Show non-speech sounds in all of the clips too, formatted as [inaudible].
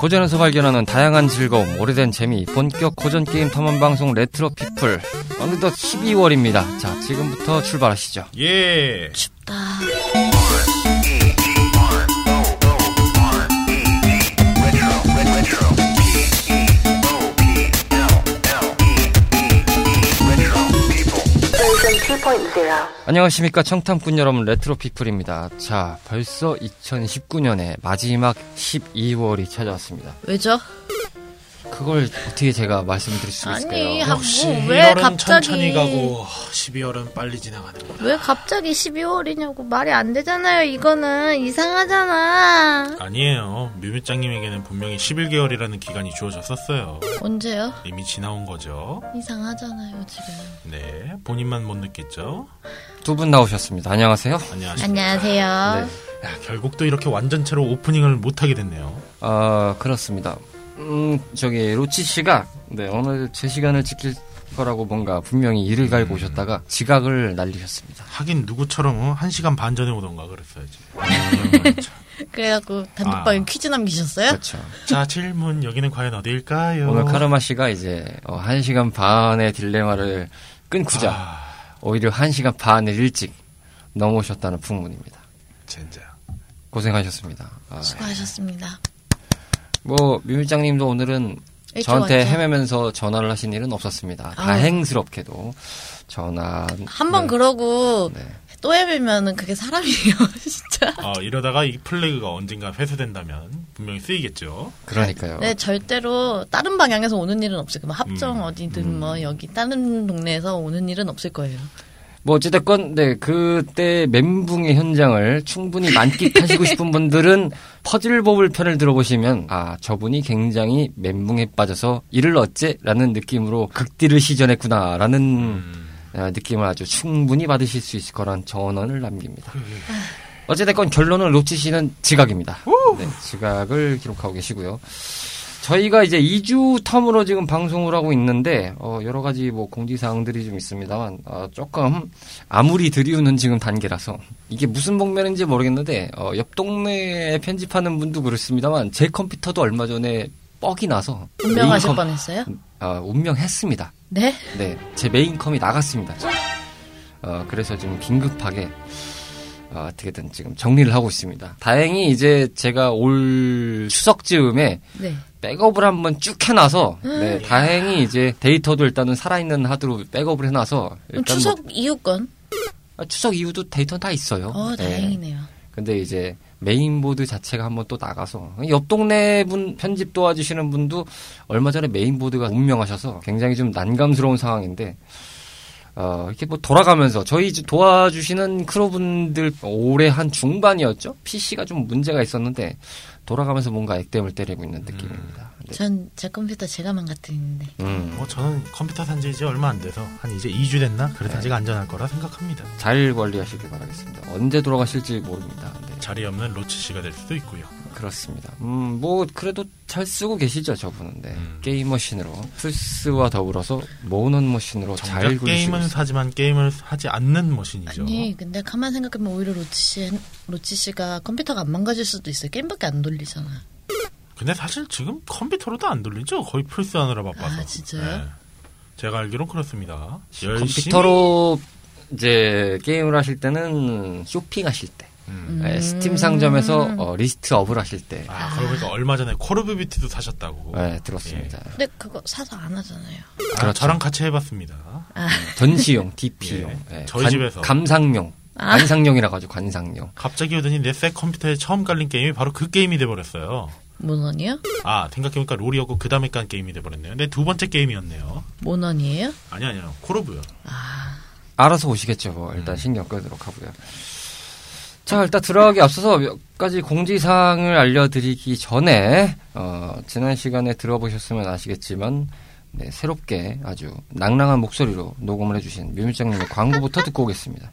고전에서 발견하는 다양한 즐거움, 오래된 재미, 본격 고전 게임 탐험 방송 레트로 피플. 어느덧 12월입니다. 자, 지금부터 출발하시죠. 예. 춥다. 안녕하십니까 청탐꾼 여러분 레트로 피플입니다. 자, 벌써 2019년의 마지막 12월이 찾아왔습니다. 왜죠? 그걸 어떻게 제가 말씀드릴 수 있을까요? 아니, 한- 역시 뭐, 왜 1월은 갑자기- 천천히 가고 12월은 빨리 지나가는구나. 왜 갑자기 12월이냐고 말이 안 되잖아요. 이거는 이상하잖아. 아니에요. 뮤뮤짱님에게는 분명히 11개월이라는 기간이 주어졌었어요. 언제요? 이미 지나온 거죠. 이상하잖아요, 지금. 네. 본인만 못 느꼈죠. 두 분 나오셨습니다. 안녕하세요. 안녕하십니까. 안녕하세요. 네. 야, 결국 또 이렇게 완전체로 오프닝을 못하게 됐네요. 어, 그렇습니다. 음, 저기, 로치 씨가, 네, 오늘 제 시간을 지킬 거라고 뭔가 분명히 이를 갈고 오셨다가 지각을 날리셨습니다. 하긴 누구처럼 어, 1시간 반 전에 오던가 그랬어야지. 음, [laughs] 그래갖고 단톡방에 아. 퀴즈 남기셨어요? 그렇죠. 자, 질문. 여기는 과연 어디일까요? 오늘 카르마 씨가 이제, 어, 한 시간 반의 딜레마를 끊고자, 아, 오히려 한 시간 반을 일찍 넘어오셨다는 풍문입니다. 젠장. 고생하셨습니다. 아, 수고하셨습니다. 뭐, 뮤밀장님도 오늘은 저한테? 헤매면서 전화를 하신 일은 없었습니다. 아우. 다행스럽게도 전화. 한번 네. 그러고 네. 또 헤매면은 그게 사람이에요, [laughs] 진짜. 어, 이러다가 이 플래그가 언젠가 회수된다면 분명히 쓰이겠죠. 그러니까요. 네, 절대로 다른 방향에서 오는 일은 없을 거예요. 뭐 합정 음, 어디든 뭐 여기 다른 동네에서 오는 일은 없을 거예요. 뭐 어찌됐건 네 그때 멘붕의 현장을 충분히 만끽하시고 싶은 분들은 퍼즐보블 편을 들어보시면 아 저분이 굉장히 멘붕에 빠져서 이를 어째라는 느낌으로 극딜을 시전했구나라는 음, 아, 느낌을 아주 충분히 받으실 수 있을 거란 전언을 남깁니다. 어찌됐건 결론은 로치 씨는 지각입니다. 네, 지각을 기록하고 계시고요. 저희가 이제 2주 텀으로 지금 방송을 하고 있는데 어, 여러 가지 뭐 공지 사항들이 좀 있습니다만 어, 조금 아무리 들이우는 지금 단계라서 이게 무슨 복면인지 모르겠는데 어, 옆 동네에 편집하는 분도 그렇습니다만 제 컴퓨터도 얼마 전에 뻑이 나서 운명하실 메인 컴- 뻔했어요? 어, 운명했습니다. 네? 네, 제 메인컴이 나갔습니다. 지금. 어, 그래서 지금 긴급하게 어, 어떻게든 지금 정리를 하고 있습니다. 다행히 이제 제가 올 추석 즈음에 네. 백업을 한번 쭉 해놔서 네, 다행히 이제 데이터도 일단은 살아있는 하드로 백업을 해놔서 추석 뭐, 이후 건? 아, 추석 이후도 데이터는 다 있어요. 어, 네. 다행이네요. 근데 이제 메인보드 자체가 한번 또 나가서 옆 동네 분 편집 도와주시는 분도 얼마 전에 메인보드가 운명하셔서 굉장히 좀 난감스러운 상황인데 어 이렇게 뭐 돌아가면서 저희 도와주시는 크루분들 올해 한 중반이었죠 PC가 좀 문제가 있었는데 돌아가면서 뭔가 액땜을 때리고 있는 느낌입니다. 네. 전 제 컴퓨터 제가 망가뜨리는데. 음, 뭐 저는 컴퓨터 산지 이제 얼마 안 돼서 한 이제 2주 됐나? 네. 그래서 아직 안전할 거라 생각합니다. 잘 관리하시길 바라겠습니다. 언제 돌아가실지 모릅니다. 네. 자리 없는 로치 씨가 될 수도 있고요. 그렇습니다. 음, 뭐, 그래도 잘 쓰고 계시죠, 저분은. 네. 음. 게임 머신으로. 플스와 더불어서 모넌 머신으로 잘 게임은. 사지만 게임을 하지 않는 머신이죠. 아니, 근데 가만 생각해보면 오히려 로치 씨, 로치 씨가 컴퓨터가 안 망가질 수도 있어요. 게임밖에 안 돌리잖아. 근데 사실 지금 컴퓨터로도 안 돌리죠. 거의 플스 하느라 바빠서. 아, 진짜요? 제가 알기론 그렇습니다. 열심히 컴퓨터로 이제 게임을 하실 때는 쇼핑하실 때. 음. 네, 스팀 상점에서 어, list up을 하실 때. 아, 그러고 보니까 얼마 전에 Call of Duty도 사셨다고. 네, 들었습니다. 근데 그거 사서 안 하잖아요. 아, 그렇죠. 저랑 같이 해봤습니다. 전시용, DP용. 예, 네, 저희 관- 집에서. 감상용. 아. 관상용이라고 하죠, 관상용. 갑자기 오더니 내 새 컴퓨터에 처음 깔린 게임이 바로 그 게임이 돼버렸어요. 모넌이요? 아 생각해보니까 롤이었고 그 다음에 깐 게임이 돼버렸네요. 내두 번째 게임이었네요. 모넌이에요? 아니 아니요 콜 오브요. 알아서 오시겠죠. 뭐. 음. 일단 신경 끄도록 하고요. 자, 일단 들어가기 앞서서 몇 가지 공지사항을 알려드리기 전에, 어, 지난 시간에 들어보셨으면 아시겠지만, 네, 새롭게 아주 낭랑한 목소리로 녹음을 해주신 묘밀장님의 광고부터 듣고 오겠습니다.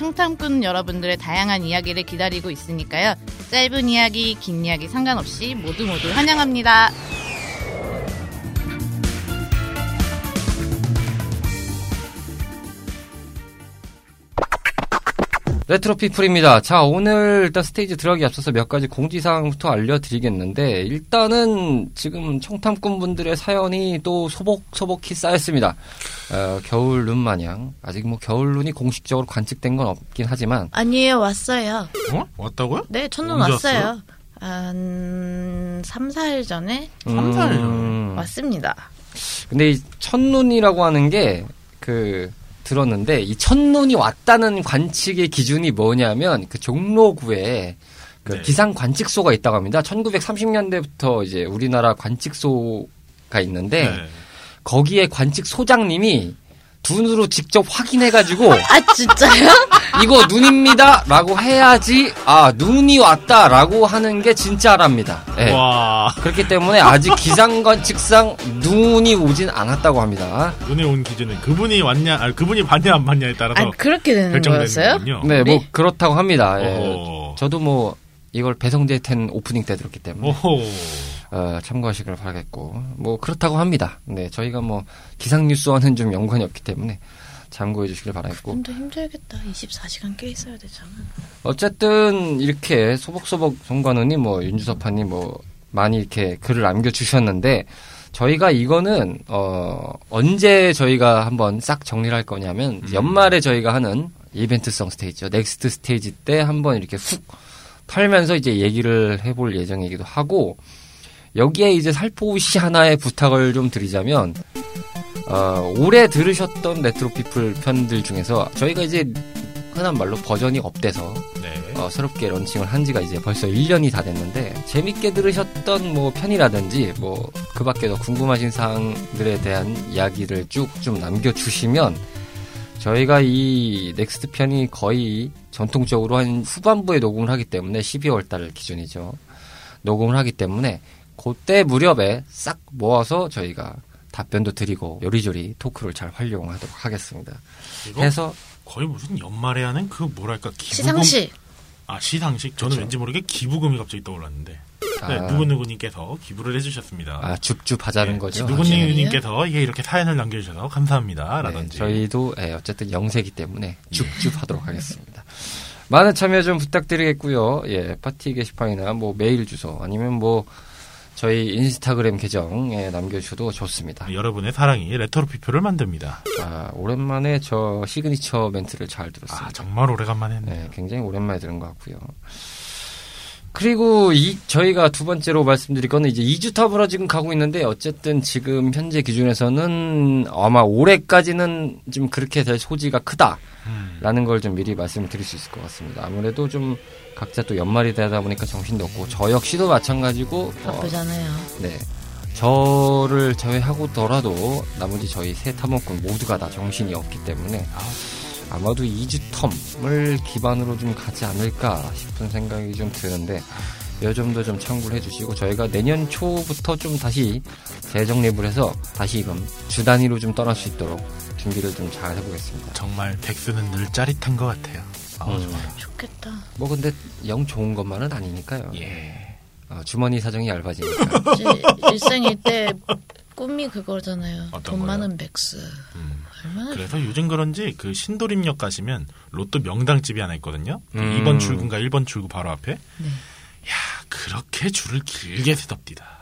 청탐꾼 여러분들의 다양한 이야기를 기다리고 있으니까요. 짧은 이야기, 긴 이야기 상관없이 모두 모두 환영합니다. 레트로 피플입니다. 자, 오늘 일단 스테이지 들어가기 앞서서 몇 가지 공지사항부터 알려드리겠는데, 일단은 지금 청탐꾼 분들의 사연이 또 소복소복히 쌓였습니다. 어, 겨울 눈 마냥, 아직 뭐 겨울 눈이 공식적으로 관측된 건 없긴 하지만, 아니에요, 왔어요. 어? 왔다고요? 네, 첫눈 왔어요. 한 3, 4일 전에 삼, 사일 전에. 음, 왔습니다. 근데 이 첫눈이라고 하는 게, 그, 들었는데, 이 첫눈이 왔다는 관측의 기준이 뭐냐면, 그 종로구에 그 네. 기상 관측소가 있다고 합니다. 1930년대부터 이제 우리나라 관측소가 있는데, 네. 거기에 관측소장님이 두 눈으로 직접 확인해가지고, [laughs] 아, 진짜요? 이거 눈입니다! 라고 해야지, 아, 눈이 왔다! 라고 하는 게 진짜랍니다. 예. 와 그렇기 때문에 아직 기상관측상 눈이 오진 않았다고 합니다. 눈에 온 기준은 그분이 왔냐, 아니 그분이 봤냐 안 봤냐에 따라서 아, 그렇게 되는 결정되는 거였어요? 거군요. 네, 뭐 네. 그렇다고 합니다. 예. 저도 뭐 이걸 배성재 텐 오프닝 때 들었기 때문에 오호. 어, 참고하시길 바라겠고 뭐 그렇다고 합니다. 네, 저희가 뭐 기상 뉴스와는 좀 연관이 없기 때문에 참고해 주시길 바라겠고 좀더 힘들겠다. 24시간 깨 있어야 되잖아. 어쨌든 이렇게 소복소복 송관우님 뭐 윤주섭파님 뭐 많이 이렇게 글을 남겨 주셨는데 저희가 이거는 어 언제 저희가 한번 싹 정리를 할 거냐면 음. 연말에 저희가 하는 이벤트성 스테이지죠 next 스테이지 때 한번 이렇게 훅 털면서 이제 얘기를 해볼 예정이기도 하고 여기에 이제 살포시 하나의 부탁을 좀 드리자면 어, 올해 들으셨던 레트로 피플 편들 중에서 저희가 이제 흔한 말로 버전이 up돼서 네. 어, 새롭게 런칭을 한 지가 이제 벌써 1년이 다 됐는데 재밌게 들으셨던 뭐 편이라든지 뭐 그 밖에도 궁금하신 사항들에 대한 이야기를 쭉 좀 남겨주시면 저희가 이 next 편이 거의 전통적으로 한 후반부에 녹음을 하기 때문에 12월 달 기준이죠. 녹음을 하기 때문에 그때 무렵에 싹 모아서 저희가 답변도 드리고 요리조리 토크를 잘 활용하도록 하겠습니다. 해서 거의 무슨 연말에 하는 그 뭐랄까 기부금 시상식. 아 시상식 저는 그쵸. 왠지 모르게 기부금이 갑자기 떠올랐는데 네, 아, 누구누구님께서 기부를 해주셨습니다. 아, 줍줍하자는 거죠. 누구님께서 예, 이렇게 사연을 남겨주셔서 감사합니다. 네, 라든지 저희도 예, 어쨌든 영세기 때문에 쭉쭉 하도록 하겠습니다. 많은 참여 좀 부탁드리겠고요. 예, 파티 게시판이나 뭐 메일 주소 아니면 뭐 저희 인스타그램 계정에 남겨주셔도 좋습니다. 여러분의 사랑이 레트로 피플을 만듭니다. 아, 오랜만에 저 시그니처 멘트를 잘 들었습니다. 아 정말 오래간만에 했네요. 네, 굉장히 오랜만에 들은 것 같고요. 그리고 이 저희가 두 번째로 말씀드릴 거는 이제 2주 term으로 지금 가고 있는데 어쨌든 지금 현재 기준에서는 아마 올해까지는 좀 그렇게 될 소지가 크다. 음. 라는 걸 좀 미리 말씀을 드릴 수 있을 것 같습니다. 아무래도 좀 각자 또 연말이 되다 보니까 정신도 없고 저 역시도 마찬가지고 어, 바쁘잖아요. 네. 저를 제외하고더라도 나머지 저희 세 탐험꾼 모두가 다 정신이 없기 때문에 아 마도 2주 텀을 기반으로 좀 가지 않을까 싶은 생각이 좀 드는데 이 점도 좀 참고를 해주시고 저희가 내년 초부터 좀 다시 재정립을 해서 다시금 주 단위로 좀 떠날 수 있도록 준비를 좀 잘 해보겠습니다. 정말 백수는 늘 짜릿한 것 같아요. 아, 음. 좋아요. 좋겠다. 뭐 근데 영 좋은 것만은 아니니까요. 예. 어, 주머니 사정이 얇아지니까. [laughs] 일생일 때 꿈이 그거잖아요. 돈 거요? 많은 백수. 음. 그래서 요즘 그런지 그 신도림역 가시면 로또 명당집이 하나 있거든요. 그 음. 2번 출구인가 1번 출구 바로 앞에. 네. 야 그렇게 줄을 길게 세덥디다.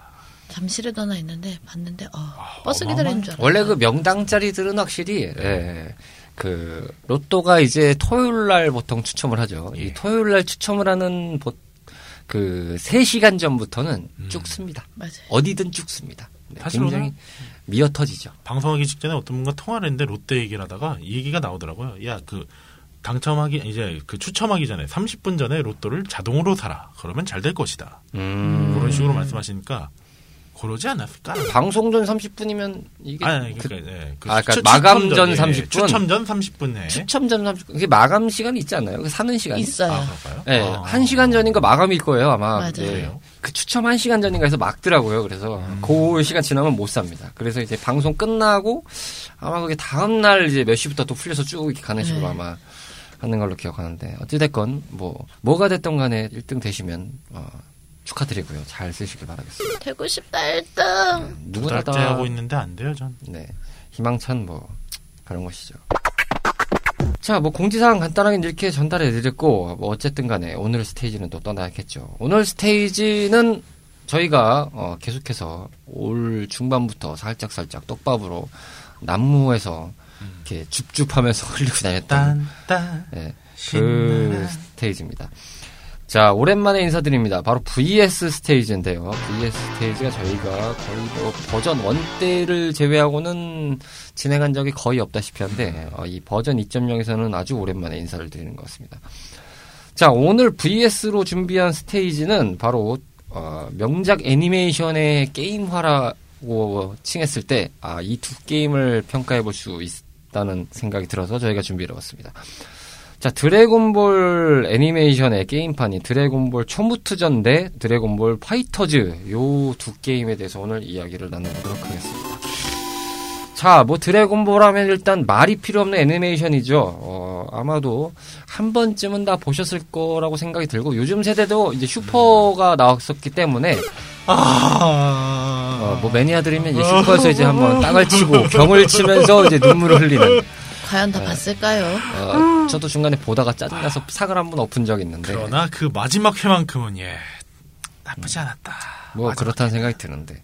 잠실에도 하나 있는데 봤는데 어, 아, 버스 기다리는 줄 알았어요. 원래 그 명당짜리들은 확실히 예, 그 로또가 이제 토요일 날 보통 추첨을 하죠. 예. 이 토요일 날 추첨을 하는 보, 그 3시간 전부터는 음. 쭉 씁니다. 맞아요. 어디든 쭉 씁니다. 네, 사실은 굉장히 미어 터지죠. 방송하기 직전에 어떤 분과 통화를 했는데 롯데 얘기를 하다가 이 얘기가 나오더라고요. 야 그 당첨하기 이제 그 추첨하기 전에 30분 전에 로또를 자동으로 사라. 그러면 잘 될 것이다. 음. 그런 식으로 말씀하시니까 그러지 않았을까? 방송 전 30분이면 이게 아니, 그 그러니까, 예, 그 아, 그러니까 추- 마감 추첨 전 예, 30분? 추첨 전 30분에. 추첨 전 30분 그게 마감 시간이 있지 않나요? 그 사는 시간이 있어요. 아, 그럴까요? 네, 아. 한 시간 전인가 마감일 거예요, 아마. 맞아요. 네. 그 추첨 한 시간 전인가 해서 막더라고요. 그래서 음. 그 시간 지나면 못 삽니다. 그래서 이제 방송 끝나고 아마 그게 다음 날 이제 몇 시부터 또 풀려서 쭉 이렇게 가는 식으로 네. 아마 하는 걸로 기억하는데 어찌됐건 뭐 뭐가 됐던 간에 1등 되시면 어, 축하드리고요. 잘 쓰시길 바라겠습니다. 되고 싶다 1등. 두 누구나 다 하고 있는데 안 돼요, 전. 네. 희망찬 뭐 그런 것이죠. 자, 뭐 공지사항 간단하게 이렇게 전달해 드렸고 뭐 어쨌든 간에 오늘 스테이지는 또 떠나야겠죠. 오늘 스테이지는 저희가 어, 계속해서 올 중반부터 살짝 살짝 떡밥으로 난무에서 이렇게 줍줍하면서 [laughs] 흘리고 다녔던 딴 딴 네, 그 신나라. 스테이지입니다. 자, 오랜만에 인사드립니다. 바로 VS 스테이지인데요. VS 스테이지가 저희가 거의 뭐 버전 1 때를 제외하고는 진행한 적이 거의 없다시피 한데, 어, 이 버전 2.0에서는 아주 오랜만에 인사를 드리는 것 같습니다. 자, 오늘 VS로 준비한 스테이지는 바로, 어, 명작 애니메이션의 게임화라고 칭했을 때, 아, 이 두 게임을 평가해 볼 수 있다는 생각이 들어서 저희가 준비를 해봤습니다. 자, 드래곤볼 애니메이션의 게임판인 드래곤볼 초무투전 대 드래곤볼 파이터즈 요 두 게임에 대해서 오늘 이야기를 나눠보도록 하겠습니다. 자, 뭐 드래곤볼 하면 일단 말이 필요 없는 애니메이션이죠. 어, 아마도 한 번쯤은 다 보셨을 거라고 생각이 들고 요즘 세대도 이제 슈퍼가 나왔었기 때문에 아. 어, 뭐 매니아들이면 이제 [laughs] 슈퍼에서 이제 한번 땅을 치고 경을 치면서 이제 눈물을 흘리는 과연 네. 다 봤을까요? 어, 저도 중간에 보다가 짜증나서 싹을 한 번 엎은 적이 있는데 그러나 그 마지막 회만큼은 예 나쁘지 않았다. 뭐 그렇다는 생각이 드는데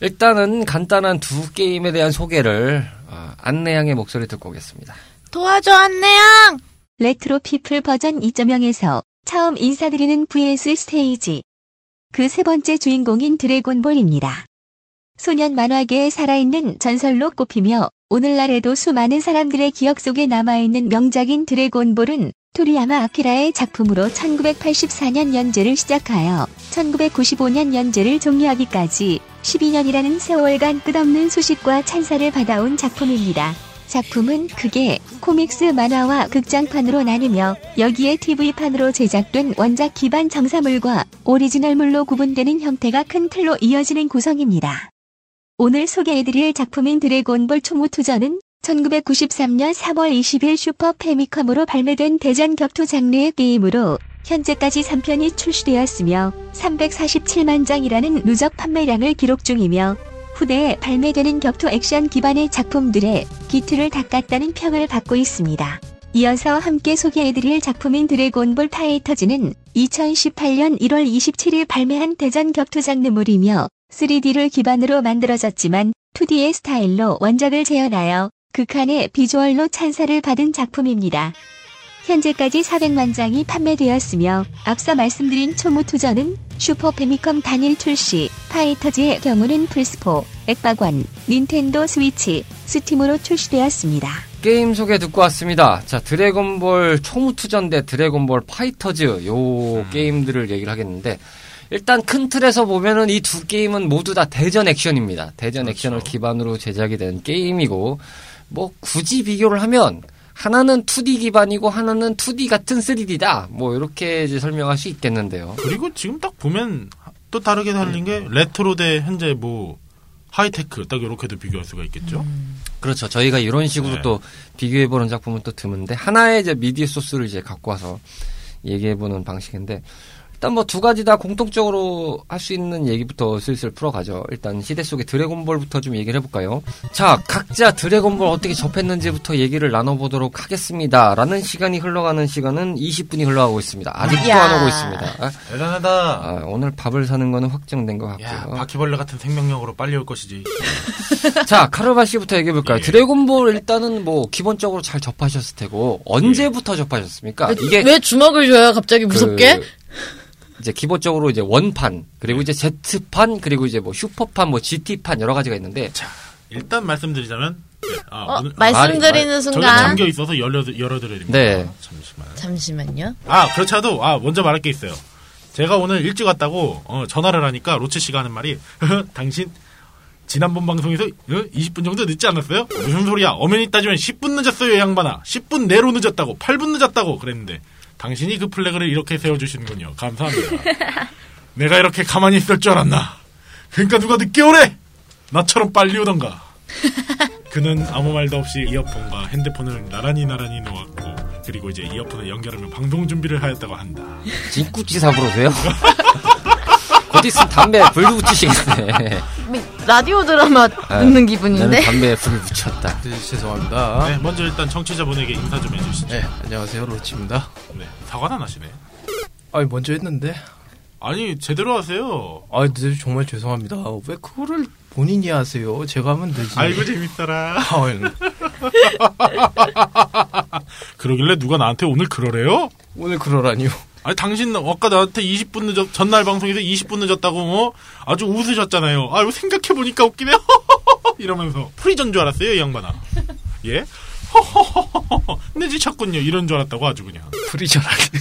일단은 간단한 두 게임에 대한 소개를 어, 안내양의 목소리 듣고 오겠습니다. 도와줘 안내양. 레트로 피플 버전 2.0에서 처음 인사드리는 VS 스테이지. 그 세 번째 주인공인 드래곤볼입니다. 소년 만화계에 살아있는 전설로 꼽히며 오늘날에도 수많은 사람들의 기억 속에 남아있는 명작인 드래곤볼은 토리야마 아키라의 작품으로 1984년 연재를 시작하여 1995년 연재를 종료하기까지 12년이라는 세월간 끝없는 소식과 찬사를 받아온 작품입니다. 작품은 크게 코믹스 만화와 극장판으로 나뉘며 여기에 TV판으로 제작된 원작 기반 정사물과 오리지널물로 구분되는 형태가 큰 틀로 이어지는 구성입니다. 오늘 소개해드릴 작품인 드래곤볼 총무투전은 1993년 3월 20일 슈퍼 패미컴으로 발매된 대전 격투 장르의 게임으로 현재까지 3편이 출시되었으며 347만 장이라는 누적 판매량을 기록 중이며 후대에 발매되는 격투 액션 기반의 작품들의 기틀을 닦았다는 평을 받고 있습니다. 이어서 함께 소개해드릴 작품인 드래곤볼 파이터즈는 2018년 1월 27일 발매한 대전 격투 장르물이며 3D를 기반으로 만들어졌지만 2D의 스타일로 원작을 재현하여 극한의 비주얼로 찬사를 받은 작품입니다. 현재까지 400만 장이 판매되었으며 앞서 말씀드린 초무투전은 슈퍼 패미컴 단일 출시, 파이터즈의 경우는 플스4, 액박원, 닌텐도 스위치, 스팀으로 출시되었습니다. 게임 소개 듣고 왔습니다. 자, 드래곤볼 초무투전 대 드래곤볼 파이터즈 요 게임들을 얘기를 하겠는데 일단 큰 틀에서 보면은 이 두 게임은 모두 다 대전 액션입니다. 대전 그렇죠. 액션을 기반으로 제작이 된 게임이고 뭐 굳이 비교를 하면 하나는 2D 기반이고 하나는 2D 같은 3D다. 뭐 이렇게 이제 설명할 수 있겠는데요. 그리고 지금 딱 보면 또 다르게 달린 게 레트로 대 현재 뭐 하이테크 딱 이렇게도 비교할 수가 있겠죠. 그렇죠. 저희가 이런 식으로 네. 또 비교해 보는 작품은 또 드문데 하나의 이제 미디어 소스를 이제 갖고 와서 얘기해 보는 방식인데 일단 뭐 두 가지 다 공통적으로 할 수 있는 얘기부터 슬슬 풀어가죠. 일단 시대 속의 드래곤볼부터 좀 얘기를 해볼까요? 자, 각자 드래곤볼 어떻게 접했는지부터 얘기를 나눠보도록 하겠습니다. 라는 시간이 흘러가는 시간은 20분이 흘러가고 있습니다. 아직도 야. 안 오고 있습니다. 아, 대단하다. 아, 오늘 밥을 사는 거는 확정된 것 야, 같고요. 바퀴벌레 같은 생명력으로 빨리 올 것이지. [laughs] 자, 카르바 씨부터 얘기해볼까요? 예. 드래곤볼 일단은 뭐 기본적으로 잘 접하셨을 테고 언제부터 접하셨습니까? 이게 왜 주먹을 줘요 갑자기 무섭게? 그 이제 기본적으로 이제 원판 그리고 이제 Z판 그리고 이제 뭐 슈퍼판 뭐 GT판 여러 가지가 있는데 자, 일단 말씀드리자면 예, 아, 어, 오늘- 말씀드리는 말- 저희가 순간 잠겨 있어서 열려 열어드려야 됩니다. 네. 잠시만. 잠시만요. 아 그렇지않아도 아 먼저 말할 게 있어요. 제가 오늘 일찍 왔다고 어, 전화를 하니까 로치 씨가 하는 말이 [laughs] 당신 지난번 방송에서 어, 20분 정도 늦지 않았어요? 무슨 소리야? 엄연히 따지면 10분 늦었어요, 이 양반아. 10분 내로 늦었다고, 8분 늦었다고 그랬는데 당신이 그 플래그를 이렇게 세워주시는군요. 감사합니다. [laughs] 내가 이렇게 가만히 있을 줄 알았나? 그러니까 누가 늦게 오래? 나처럼 빨리 오던가. [laughs] 그는 아무 말도 없이 이어폰과 핸드폰을 나란히 나란히 놓았고 그리고 이제 이어폰을 연결하며 방송 준비를 하였다고 한다. 진꾸찌 사부로세요? [laughs] 곧 있으면 담배 불 붙이시겠네. 라디오 드라마 듣는 기분인데? 나는 담배에 불 붙였다. 네, 죄송합니다. 네, 먼저 일단 청취자분에게 인사 좀 해주시죠. 네, 안녕하세요. 로치입니다. 네, 사과는 하시네. 아니, 먼저 했는데. 아니 제대로 하세요. 아, 네, 정말 죄송합니다. 왜 그거를 본인이 하세요? 제가 하면 되지. 아이고 재밌더라. 아유, [laughs] 그러길래 누가 나한테 오늘 그러래요? 오늘 그러라니요. 아니 당신 아까 나한테 20분 늦었 전날 방송에서 20분 늦었다고 뭐 아주 웃으셨잖아요. 아이고 생각해 보니까 웃기네요. [laughs] 이러면서 프리전 줄 알았어요 이 양반아. 예? [laughs] [laughs] 늦으셨군요. 이런 줄 알았다고 아주 그냥. 프리저라게.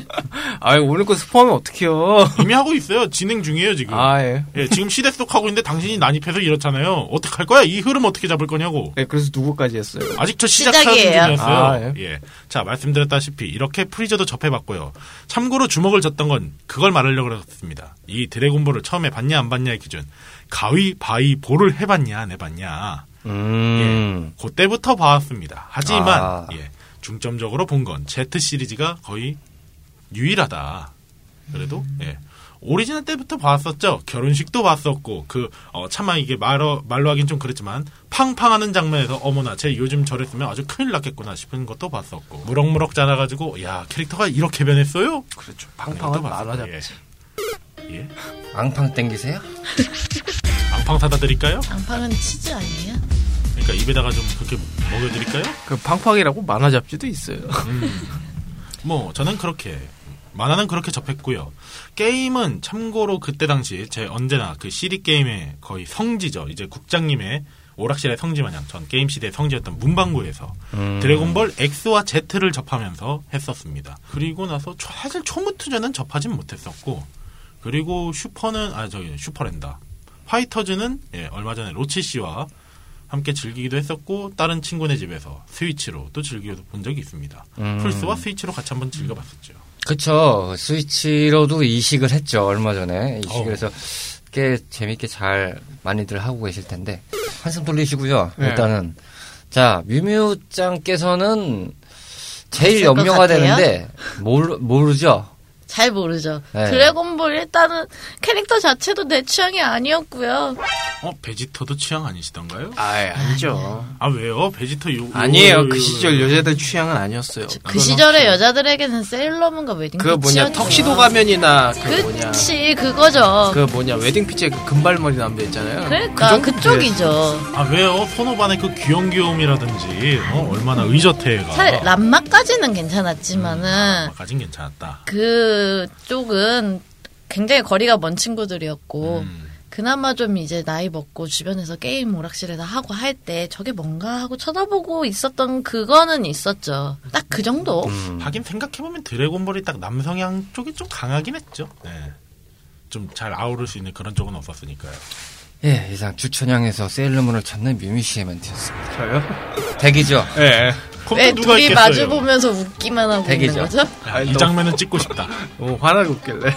[laughs] 아유, 오늘 거 스포하면 어떡해요. 이미 하고 있어요. 진행 중이에요 지금. 아, 예. 예, 지금 시대 속 하고 있는데 당신이 난입해서 이렇잖아요. 어떡할 거야? 이 흐름 어떻게 잡을 거냐고. 네, 그래서 누구까지 했어요? 아직 저 시작하는 시작이에요. 중이었어요. 아, 예. 예. 자, 말씀드렸다시피 이렇게 프리저도 접해봤고요. 참고로 주목을 줬던 건 그걸 말하려고 그랬습니다. 이 드래곤볼을 처음에 봤냐 안 봤냐의 기준. 가위, 바위, 볼을 해봤냐 안 해봤냐. 음. 그때부터 봐왔습니다. 하지만 아. 예, 중점적으로 본 건 Z 시리즈가 거의 유일하다. 그래도 예. 오리지널 때부터 봤었죠. 결혼식도 봤었고 그 어, 차마 이게 말로 말로 하긴 좀 그랬지만 팡팡하는 장면에서 어머나 제 요즘 저랬으면 아주 큰일 났겠구나 싶은 것도 봤었고 무럭무럭 자라가지고 야 캐릭터가 이렇게 변했어요? 그렇죠. 팡팡한 만화 봤었고, 잡지. 예. 예. 앙팡 땡기세요? 앙팡 사다 드릴까요? 앙팡은 치즈 아니에요? 그러니까 입에다가 좀 그렇게 먹여드릴까요? 그 팡팡이라고 만화 잡지도 있어요. 뭐 저는 그렇게 만화는 그렇게 접했고요. 게임은 참고로 그때 당시 제 언제나 그 CD 게임의 거의 성지죠. 이제 국장님의 오락실의 성지 마냥 전 게임 시대의 성지였던 문방구에서 음. 드래곤볼 X와 Z를 접하면서 했었습니다. 그리고 나서 초- 사실 초무투제는 접하진 못했었고 그리고 슈퍼는 아 저기 슈퍼랜다 파이터즈는 예, 얼마 전에 로치 씨와 함께 즐기기도 했었고 다른 친구네 집에서 스위치로 또 즐기기도 본 적이 있습니다. 음. 플스와 스위치로 같이 한번 즐겨봤었죠. 그쵸. 스위치로도 이식을 했죠. 얼마 전에. 이식을 어. 해서 꽤 재밌게 잘 많이들 하고 계실 텐데. 한숨 돌리시고요. 네. 일단은. 자, 뮤뮤짱께서는 제일 연명화? 되는데, 모르, 모르죠? 잘 모르죠. 네. 드래곤볼 일단은 캐릭터 자체도 내 취향이 아니었고요. 어 베지터도 취향 아니시던가요? 아, 아니죠. 아 왜요? 베지터 요 아니에요. 요- 요- 그 요- 시절 여자들 취향은 아니었어요. 그 시절의 여자들에게 세일러문과 웨딩 그 뭐냐. 턱시도 가면이나 그 뭐냐 그치 그거죠. 그 뭐냐 웨딩 피치에 그 금발머리 남자 있잖아요. 그러니까 그 쪽이죠. 아 왜요? 손오반의 그 귀염귀염이라든지 어, 얼마나 의젓해가. 사실 람마까지는 괜찮았지만은 가진 괜찮았다. 그 쪽은 굉장히 거리가 먼 친구들이었고 음. 그나마 좀 이제 나이 먹고 주변에서 게임 오락실에서 하고 할 때 저게 뭔가 하고 쳐다보고 있었던 그거는 있었죠. 딱 그 정도. 음. 하긴 생각해보면 드래곤볼이 딱 남성향 쪽이 좀 강하긴 했죠. 네. 좀 잘 아우를 수 있는 그런 쪽은 없었으니까요. 예, 이상 주천향에서 세일러문을 찾는 뮤미 씨의 멘트였습니다. 저요? 대기죠? [laughs] 예. 왜또 누가 둘이 있겠어요? 마주 보면서 웃기만 하고 대기죠. 있는 거죠? 야, 이 장면은 찍고 싶다. 너무 화나게 웃길래. [laughs]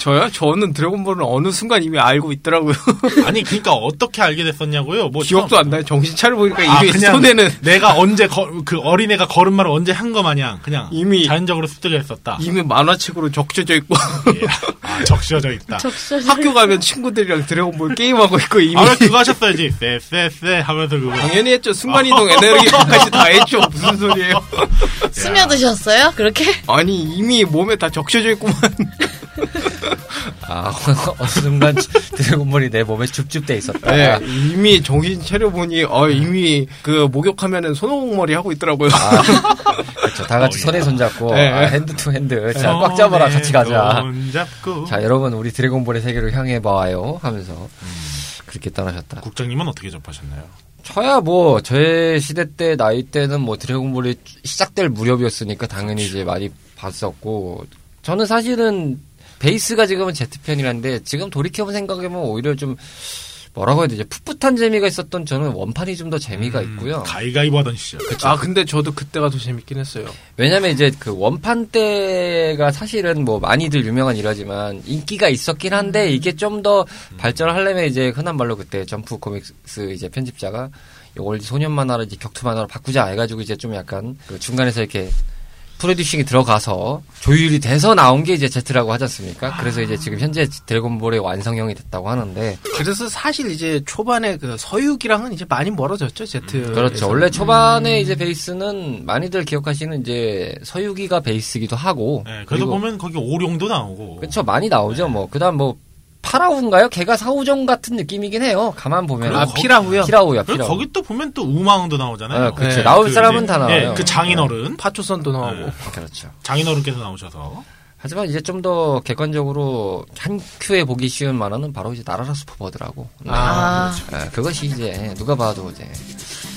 저요? 저는 드래곤볼은 어느 순간 이미 알고 있더라고요. [laughs] 아니 그러니까 어떻게 알게 됐었냐고요? 뭐 기억도 안 나요. 정신 차려 보니까 아, 이미 그냥 손에는 내가 언제 거- 그 어린애가 걸음마를 언제 한 거 마냥 그냥 이미- 자연적으로 습득을 했었다. 이미 만화책으로 적셔져 있고 예. 아, 적셔져 있다. 적셔. 학교 가면 친구들이랑 드래곤볼 게임하고 있고 이미 아, 왜 그거 하셨어야지. 쎄쎄쎄 하면서 그거. 당연히 했죠. 순간이동 에너지까지 다 했죠. 무슨 소리예요? 스며드셨어요? 그렇게? 아니 이미 몸에 다 적셔져 있구만. [laughs] 아, [laughs] 어느 순간 드래곤볼이 내 몸에 줍줍돼 있었다. 네, 이미 정신 차려보니 어 이미 그 목욕하면은 손오공머리 하고 있더라고요. 그렇죠. 다 같이 어, 손에 야. 손잡고 네. 아, hand to hand. 자, 꽉 잡아라. 같이 가자. 자, 여러분 우리 드래곤볼의 세계로 향해 봐요 하면서 그렇게 떠나셨다. 국장님은 어떻게 접하셨나요? 저야 뭐 제 시대 때 나이 때는 뭐 드래곤볼이 시작될 무렵이었으니까 당연히 이제 많이 봤었고 저는 사실은 베이스가 지금은 제트편이란데 지금 돌이켜보 생각해보면 오히려 좀 뭐라고 해야 되지 풋풋한 재미가 있었던 저는 원판이 좀 더 재미가 음, 있고요. 가위가위보 하던 시절. 아 근데 저도 그때가 더 재밌긴 했어요. 왜냐면 이제 그 원판 때가 사실은 뭐 많이들 유명한 일화지만 인기가 있었긴 한데 이게 좀 더 발전을 하려면 이제 흔한 말로 그때 점프 코믹스 이제 편집자가 이걸 소년 만화로 이제 격투 만화로 바꾸자 해가지고 이제 좀 약간 그 중간에서 이렇게 producing이 들어가서 조율이 돼서 나온 게 이제 제트라고 하지 않습니까? 그래서 이제 지금 현재 드래곤볼의 완성형이 됐다고 하는데 그래서 사실 이제 초반에 그 서유기랑은 이제 많이 멀어졌죠 제트. 그렇죠. 원래 초반에 이제 베이스는 많이들 기억하시는 이제 서유기가 베이스기도 하고 네, 그래도 보면 거기 오룡도 나오고. 그렇죠. 많이 나오죠. 뭐 그다음 뭐 피라후인가요? 걔가 사오정 같은 느낌이긴 해요. 가만 보면 아 피라후요. 피라후야 그리고 피라후. 거기 또 보면 또 우마왕도 나오잖아요. 어, 그렇죠. 네, 나올 그 사람은 이제, 다 나와요. 예, 그 장인어른. 파초선도 나오고. 네. 그렇죠. 장인어른께서 나오셔서. 하지만 이제 좀 더 객관적으로 한 큐에 보기 쉬운 만화는 바로 이제 날아라 슈퍼보드라고. 아, 네, 그것이 이제 누가 봐도 이제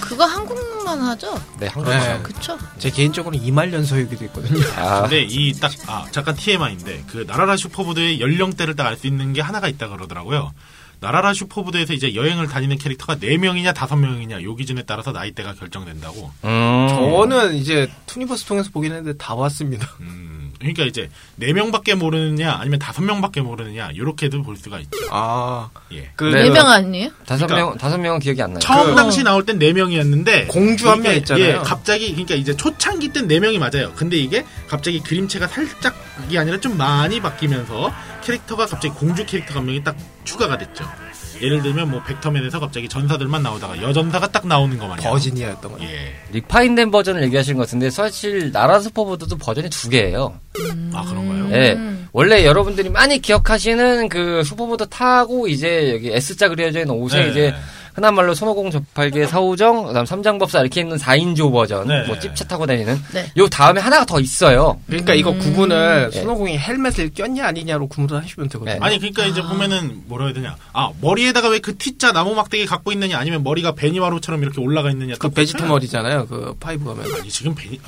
그거 한국만 하죠? 네 한국 네. 그쵸? 제 개인적으로 이말년 서유기도 있거든요. 아, [laughs] 근데 이 딱, 아, 잠깐 TMI인데, 그 날아라 슈퍼보드의 연령대를 딱 알 수 있는 게 하나가 있다 그러더라고요. 날아라 슈퍼보드에서 이제 여행을 다니는 캐릭터가 4명이냐 5명이냐 요 기준에 따라서 나이대가 결정된다고. 음. 저는 이제 투니버스 통해서 보긴 했는데 다 봤습니다. 음, 그러니까 이제 4명밖에 모르느냐 아니면 5명밖에 모르느냐 요렇게도 볼 수가 있죠. 아, 예. 그 네. 네명 아니에요? 다섯 그러니까 명 다섯 명은 기억이 안 나요. 처음 그- 당시 나올 땐 4명이었는데 공주 한 명 있잖아요. 예, 갑자기 그러니까 이제 초창기 땐 4명이 맞아요. 근데 이게 갑자기 그림체가 살짝이 아니라 좀 많이 바뀌면서 캐릭터가 갑자기 공주 캐릭터 한 명이 딱 추가가 됐죠. 예를 들면 뭐 벡터맨에서 갑자기 전사들만 나오다가 여전사가 딱 나오는 거 마냥. 버지니아였던 거예요. 예. refine된 버전을 얘기하시는 것 같은데 사실 날아라 슈퍼보드도 버전이 두 개예요. 아 그런가요? 예. 원래 여러분들이 많이 기억하시는 그 슈퍼보드 타고 이제 여기 S자 그려져 있는 옷에 네. 이제 흔한 말로 손오공 저팔계 사오정, 그다음 삼장법사 이렇게 있는 4인조 버전, 네. 뭐 찝차 타고 다니는 네. 요 다음에 하나가 더 있어요. 그러니까 이거 구분을 예. 손오공이 헬멧을 꼈냐 아니냐로 구분을 하시면 되거든요. 네. 아니 그러니까 이제 보면은 뭐라 해야 되냐? 아 머리에다가 왜 그 T자 나무 막대기 갖고 있느냐 아니면 머리가 베니마루처럼 이렇게 올라가 있느냐? 그딱 베지터 보면- 머리잖아요. 그 파이브 가면. 아니 지금 베니 에?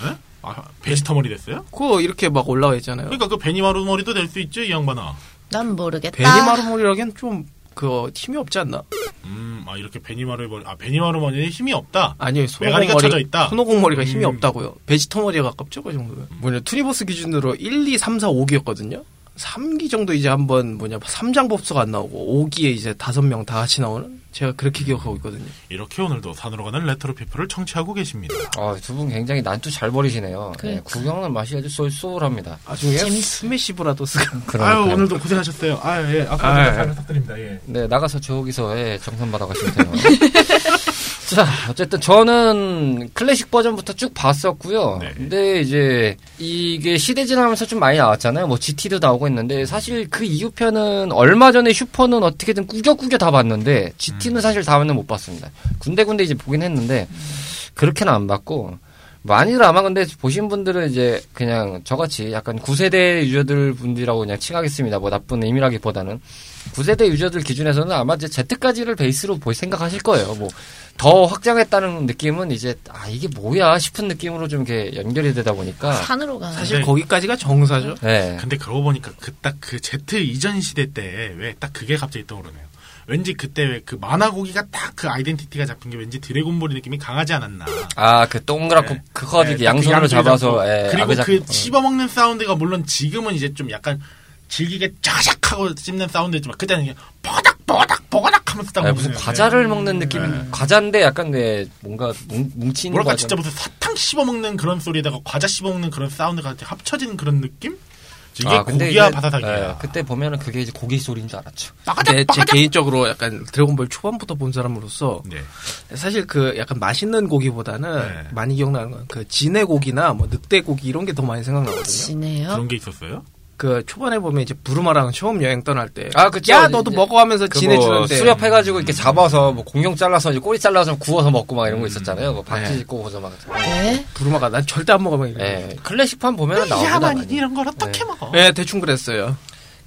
아 베지터 머리 됐어요? 그거 이렇게 막 올라와 있잖아요. 그러니까 그 베니마루 머리도 될 수 있죠 이 양반아. 난 모르겠다. 베니마루 머리라기엔 좀 그 힘이 없지 않나? 음, 아 이렇게 베니마루 머리, 아 베니마루 머리에 힘이 없다. 아니요, 메가리가 손오공 쳐져 머리, 있다. 손오공 머리가 힘이 음. 없다고요. 베지터 머리에 가깝죠, 그 정도면. 뭐냐, 투니버스 기준으로 1, 2, 3, 4, 5기였거든요. 3기 정도 이제 한번 뭐냐, 삼장법사가 안 나오고 5기에 이제 5명 다 같이 나오는? 제가 그렇게 기억하고 있거든요. 이렇게 오늘도 산으로 가는 레트로 피플을 청취하고 계십니다. 어, 두분 굉장히 난투 잘 벌이시네요. 네, 그러니까. 구경하는 맛이 아주 쏠쏠합니다. 재밌- 스매시 브라더스가. 아유. 오늘도 고생하셨어요. 아유 예, 앞으로 아유. 잘 부탁드립니다. 예. 네, 나가서 저기서 예, 정산 받아가시면 돼요. [laughs] 자, 어쨌든 저는 클래식 버전부터 쭉 봤었고요. 네. 근데 이제 이게 시대 지나면서 좀 많이 나왔잖아요. 뭐 GT도 나오고 있는데 사실 그 이후 편은 얼마 전에 슈퍼는 어떻게든 꾸겨꾸겨 다 봤는데 GT는 사실 다음에는 못 봤습니다. 군데군데 이제 보긴 했는데 그렇게는 안 봤고 많이들 아마 근데 보신 분들은 이제 그냥 저같이 약간 9세대 유저들 분들이라고 그냥 칭하겠습니다. 뭐 나쁜 의미라기보다는 9세대 유저들 기준에서는 아마 이제 Z까지를 베이스로 볼 생각하실 거예요. 뭐 더 확장했다는 느낌은 이제 아 이게 뭐야 싶은 느낌으로 좀 이렇게 연결이 되다 보니까 산으로 가는. 사실 네. 거기까지가 정사죠. 네. 근데 그러고 보니까 그 딱 그 Z 이전 시대 때 왜 딱 그게 갑자기 떠오르네요. 왠지 그때 왜 그 만화 고기가 딱 그 아이덴티티가 잡힌 게 왠지 드래곤볼의 느낌이 강하지 않았나. 아 그 동그랗고 네. 그 커지 네, 양손으로 그 잡아서. 예, 그리고 아그작- 그 어. 씹어먹는 사운드가 물론 지금은 이제 좀 약간 질기게 짜작하고 씹는 사운드지만 그때는 그냥 뽀닥 뽀닥 뽀닥 하면서 딱 네, 먹는 무슨 과자를 먹는 느낌 네. 과자인데 약간 네, 뭔가 뭉, 뭉치는 뭐랄까 과자. 진짜 무슨 사탕 씹어 먹는 그런 소리에다가 과자 씹어 먹는 그런 사운드가 합쳐지는 그런 느낌? 이게 아, 근데 고기야 바사삭이야. 예, 그때 보면은 그게 이제 고기 소리인 줄 알았죠. 근데 제 개인적으로 약간 드래곤볼 초반부터 본 사람으로서 네. 사실 그 약간 맛있는 고기보다는 네. 많이 기억나는 건 그 진해 고기나 뭐 늑대 고기 이런 게 더 많이 생각나거든요. 지네요. 그런 게 있었어요? 그 초반에 보면 이제 부르마랑 처음 여행 떠날 때, 아, 그쵸. 야 너도 먹어 하면서 그 진해 뭐 주는데 수렵해가지고 이렇게 잡아서 뭐 공룡 잘라서 이제 꼬리 잘라서 구워서 먹고 막 이런 거 있었잖아요. 뭐 박쥐 네. 짓고 고서 막. 네. 부르마가 난 절대 안 먹어 막 이래. 예, 클래식판 보면은 나옵니다. 야만. 이런 걸 어떻게 네. 먹어? 네, 대충 그랬어요.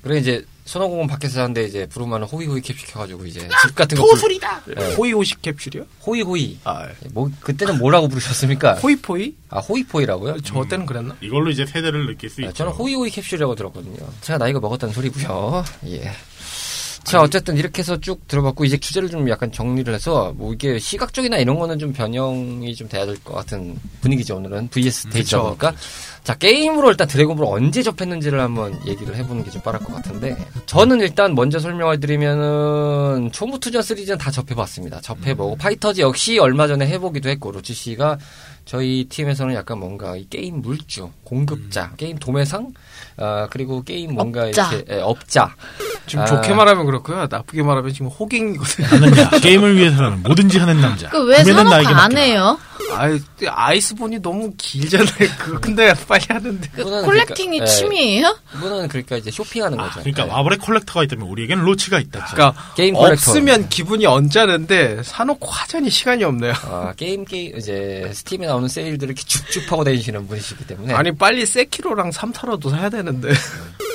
그리고 이제 손오공은 밖에서 자는데 이제 부르면 호이호이 캡 시켜가지고 이제 집 같은 거 토술이다. 네. 호이호식 캡슐이요? 호이호이 아, 뭐 그때는 뭐라고 부르셨습니까? 호이포이? 아 호이포이라고요? 저 때는 그랬나? 이걸로 이제 세대를 느낄 수 아, 있죠. 저는 호이호이 캡슐이라고 들었거든요. 제가 나이가 먹었다는 소리고요. 예. 자, 어쨌든 이렇게 해서 쭉 들어봤고, 이제 주제를 좀 약간 정리를 해서, 뭐 이게 시각적이나 이런 거는 좀 변형이 좀 돼야 될 것 같은 분위기죠, 오늘은. VS 그쵸. 보니까. 자, 게임으로 일단 드래곤볼 언제 접했는지를 한번 얘기를 해보는 게 좀 빠를 것 같은데, 저는 일단 먼저 설명을 드리면은, 초무투전 시리즈는 다 접해봤습니다. 접해보고, 파이터즈 역시 얼마 전에 해보기도 했고, 로치 씨가 저희 팀에서는 약간 뭔가 이 게임 물주, 공급자, 게임 도매상, 아, 그리고 게임 뭔가 업자. 이렇게, 예, 업자. 지금 아. 좋게 말하면 그렇고요. 나쁘게 말하면 지금 호갱이거든요. [laughs] 게임을 위해서는 뭐든지 하는 남자. 그왜 구매는 산업 나에게 안. 해요? 아이, 아이스본이 너무 길잖아요. [laughs] 그거 근데 빨리 하는데. 그 콜렉팅이 그러니까, 예. 취미예요? 이분은 그러니까 이제 쇼핑하는 아, 거죠. 그러니까 예. 와벌의 콜렉터가 있다면 우리에겐 로치가 있다. 그러니까 게임 컬렉터. 없으면 기분이 언짢은데 사놓고 하자니 시간이 없네요. 아, 게임 게임 이제 스팀에 나오는 세일들을 이렇게 쭉쭉 하고 다니시는 분이시기 때문에 아니 빨리 세키로랑 3타로도 사야 되는데.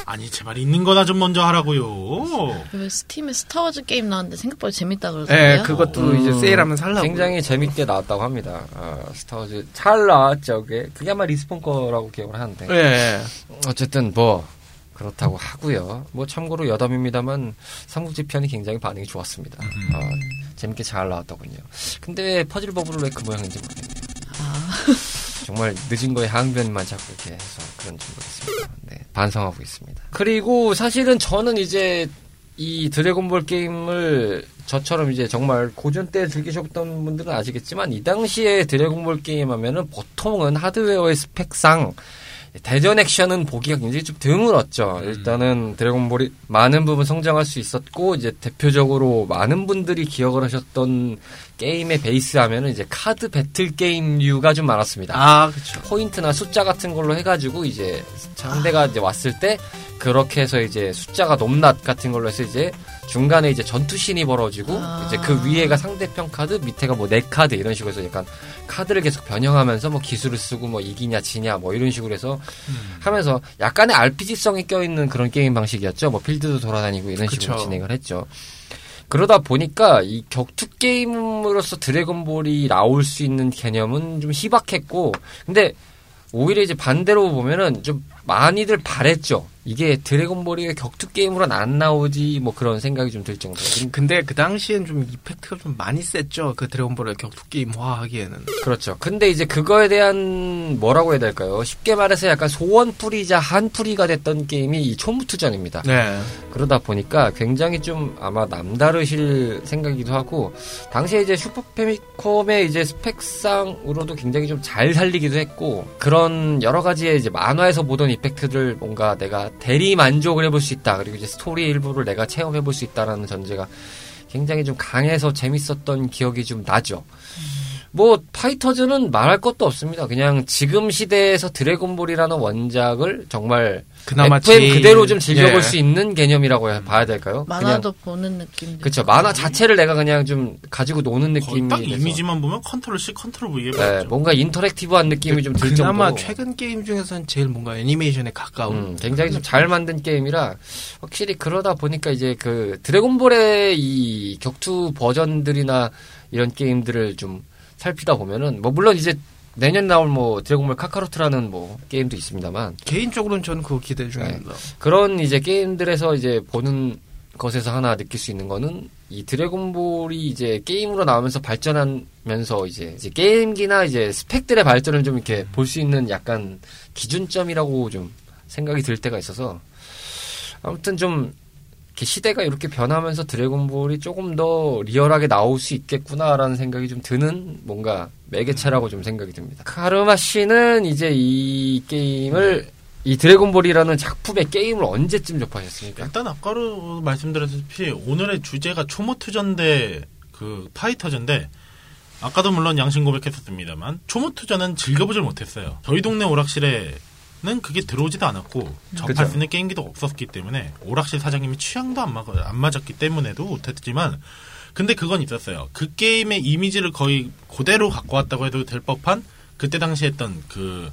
아니 제발 있는 거나 좀 먼저 하라고요. 왜 스팀에 스타워즈 게임 나왔는데 생각보다 재밌다 예, 그러던데요? 그것도 음, 이제 세일하면 살라고. 굉장히 재밌게 나왔다고 합니다. 아, 스타워즈 잘 나왔죠. 그게 그게 아마 리스폰 거라고 기억을 하는데 예. 어쨌든 뭐 그렇다고 하고요. 뭐 참고로 여담입니다만 삼국지 편이 굉장히 반응이 좋았습니다. 아, 재밌게 잘 나왔더군요. 근데 왜 퍼즐 버블을 왜그 모양인지 모르겠네요. 정말 늦은 거에 항변만 자꾸 이렇게 해서 그런지 모르겠습니다. 네, 반성하고 있습니다. 그리고 사실은 저는 이제 이 드래곤볼 게임을 저처럼 이제 정말 고전 때 즐기셨던 분들은 아시겠지만 이 당시에 드래곤볼 게임 하면은 보통은 하드웨어의 스펙상 대전 액션은 보기가 굉장히 좀 드물었죠. 일단은 드래곤볼이 많은 부분 성장할 수 있었고 이제 대표적으로 많은 분들이 기억을 하셨던 게임의 베이스 하면은 이제 카드 배틀 게임류가 좀 많았습니다. 아, 그쵸. 포인트나 숫자 같은 걸로 해 가지고 이제 상대가 이제 왔을 때 그렇게 해서 이제 숫자가 높낮 같은 걸로 해서 이제 중간에 이제 전투신이 벌어지고 아. 이제 그 위에가 상대편 카드 밑에가 뭐 내 카드 이런 식으로 해서 약간 카드를 계속 변형하면서 뭐 기술을 쓰고 뭐 이기냐 지냐 뭐 이런 식으로 해서 하면서 약간의 RPG성이 껴있는 그런 게임 방식이었죠. 뭐 필드도 돌아다니고 이런 식으로 그쵸. 진행을 했죠. 그러다 보니까 이 격투 게임으로서 드래곤볼이 나올 수 있는 개념은 좀 희박했고, 근데 오히려 이제 반대로 보면은 좀 많이들 바랬죠. 이게 드래곤볼이 왜 격투 게임으로는 안 나오지 뭐 그런 생각이 좀 들 정도로. 근데 그 당시엔 좀 이펙트가 좀 많이 셌죠. 그 드래곤볼을 격투 게임화 하기에는. 그렇죠. 근데 이제 그거에 대한 뭐라고 해야 될까요? 쉽게 말해서 약간 소원풀이자 한풀이가 됐던 게임이 이 초무투전입니다. 네. 그러다 보니까 굉장히 좀 아마 남다르실 생각이기도 하고 당시에 이제 슈퍼 패미컴의 이제 스펙상으로도 굉장히 좀 잘 살리기도 했고 그런 여러 가지의 이제 만화에서 보던 이펙트들 뭔가 내가 대리 만족을 해볼 수 있다 그리고 이제 스토리 일부를 내가 체험해 볼 수 있다라는 전제가 굉장히 좀 강해서 재밌었던 기억이 좀 나죠. 뭐 파이터즈는 말할 것도 없습니다. 그냥 지금 시대에서 드래곤볼이라는 원작을 정말 그나마 FM 제일- 그대로 좀 즐겨볼 예. 수 있는 개념이라고 해- 봐야 될까요? 만화도 보는 느낌. 그렇죠. 만화 자체를 내가 그냥 좀 가지고 노는 느낌이 딱 돼서. 이미지만 보면 control C, control V에 네. 뭔가 interactive한 느낌이 좀들 그나마 정도로 최근 게임 중에서는 제일 뭔가 애니메이션에 가까운. 음, 굉장히 좀 잘 만든 게임이라 확실히 그러다 보니까 이제 그 드래곤볼의 이 격투 버전들이나 이런 게임들을 좀 살피다 보면은 뭐 물론 이제 내년 나올 뭐 드래곤볼 카카로트라는 뭐 게임도 있습니다만 개인적으로는 저는 그거 기대 중입니다. 그런 이제 게임들에서 이제 보는 것에서 하나 느낄 수 있는 거는 이 드래곤볼이 이제 게임으로 나오면서 발전하면서 이제, 이제 게임기나 이제 스펙들의 발전을 좀 이렇게 볼 수 있는 약간 기준점이라고 좀 생각이 들 때가 있어서 아무튼 좀 이렇게 시대가 이렇게 변하면서 드래곤볼이 조금 더 리얼하게 나올 수 있겠구나라는 생각이 좀 드는 뭔가 매개체라고 좀 생각이 듭니다. 카르마 씨는 이제 이 게임을 이 드래곤볼이라는 작품의 게임을 언제쯤 접하셨습니까? 일단 아까로 말씀드렸다시피 오늘의 주제가 초모투전대 그 파이터전데 아까도 물론 양심 고백했었습니다만 초모투전은 즐겨보질 못했어요. 저희 동네 오락실에 는 그게 들어오지도 않았고 접할 그죠. 수 있는 게임기도 없었기 때문에 오락실 사장님이 취향도 안, 맞, 안 맞았기 때문에도 못했지만 근데 그건 있었어요. 그 게임의 이미지를 거의 그대로 갖고 왔다고 해도 될 법한 그때 당시 했던 그